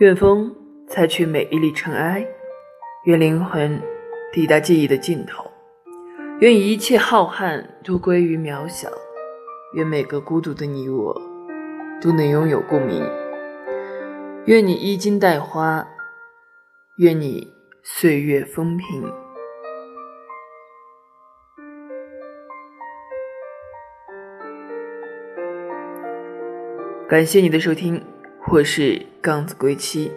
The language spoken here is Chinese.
愿风采取每一粒尘埃，愿灵魂抵达记忆的尽头，愿一切浩瀚都归于渺小，愿每个孤独的你我都能拥有共鸣。愿你衣襟带花，愿你岁月风平。感谢你的收听，我是杠子归期。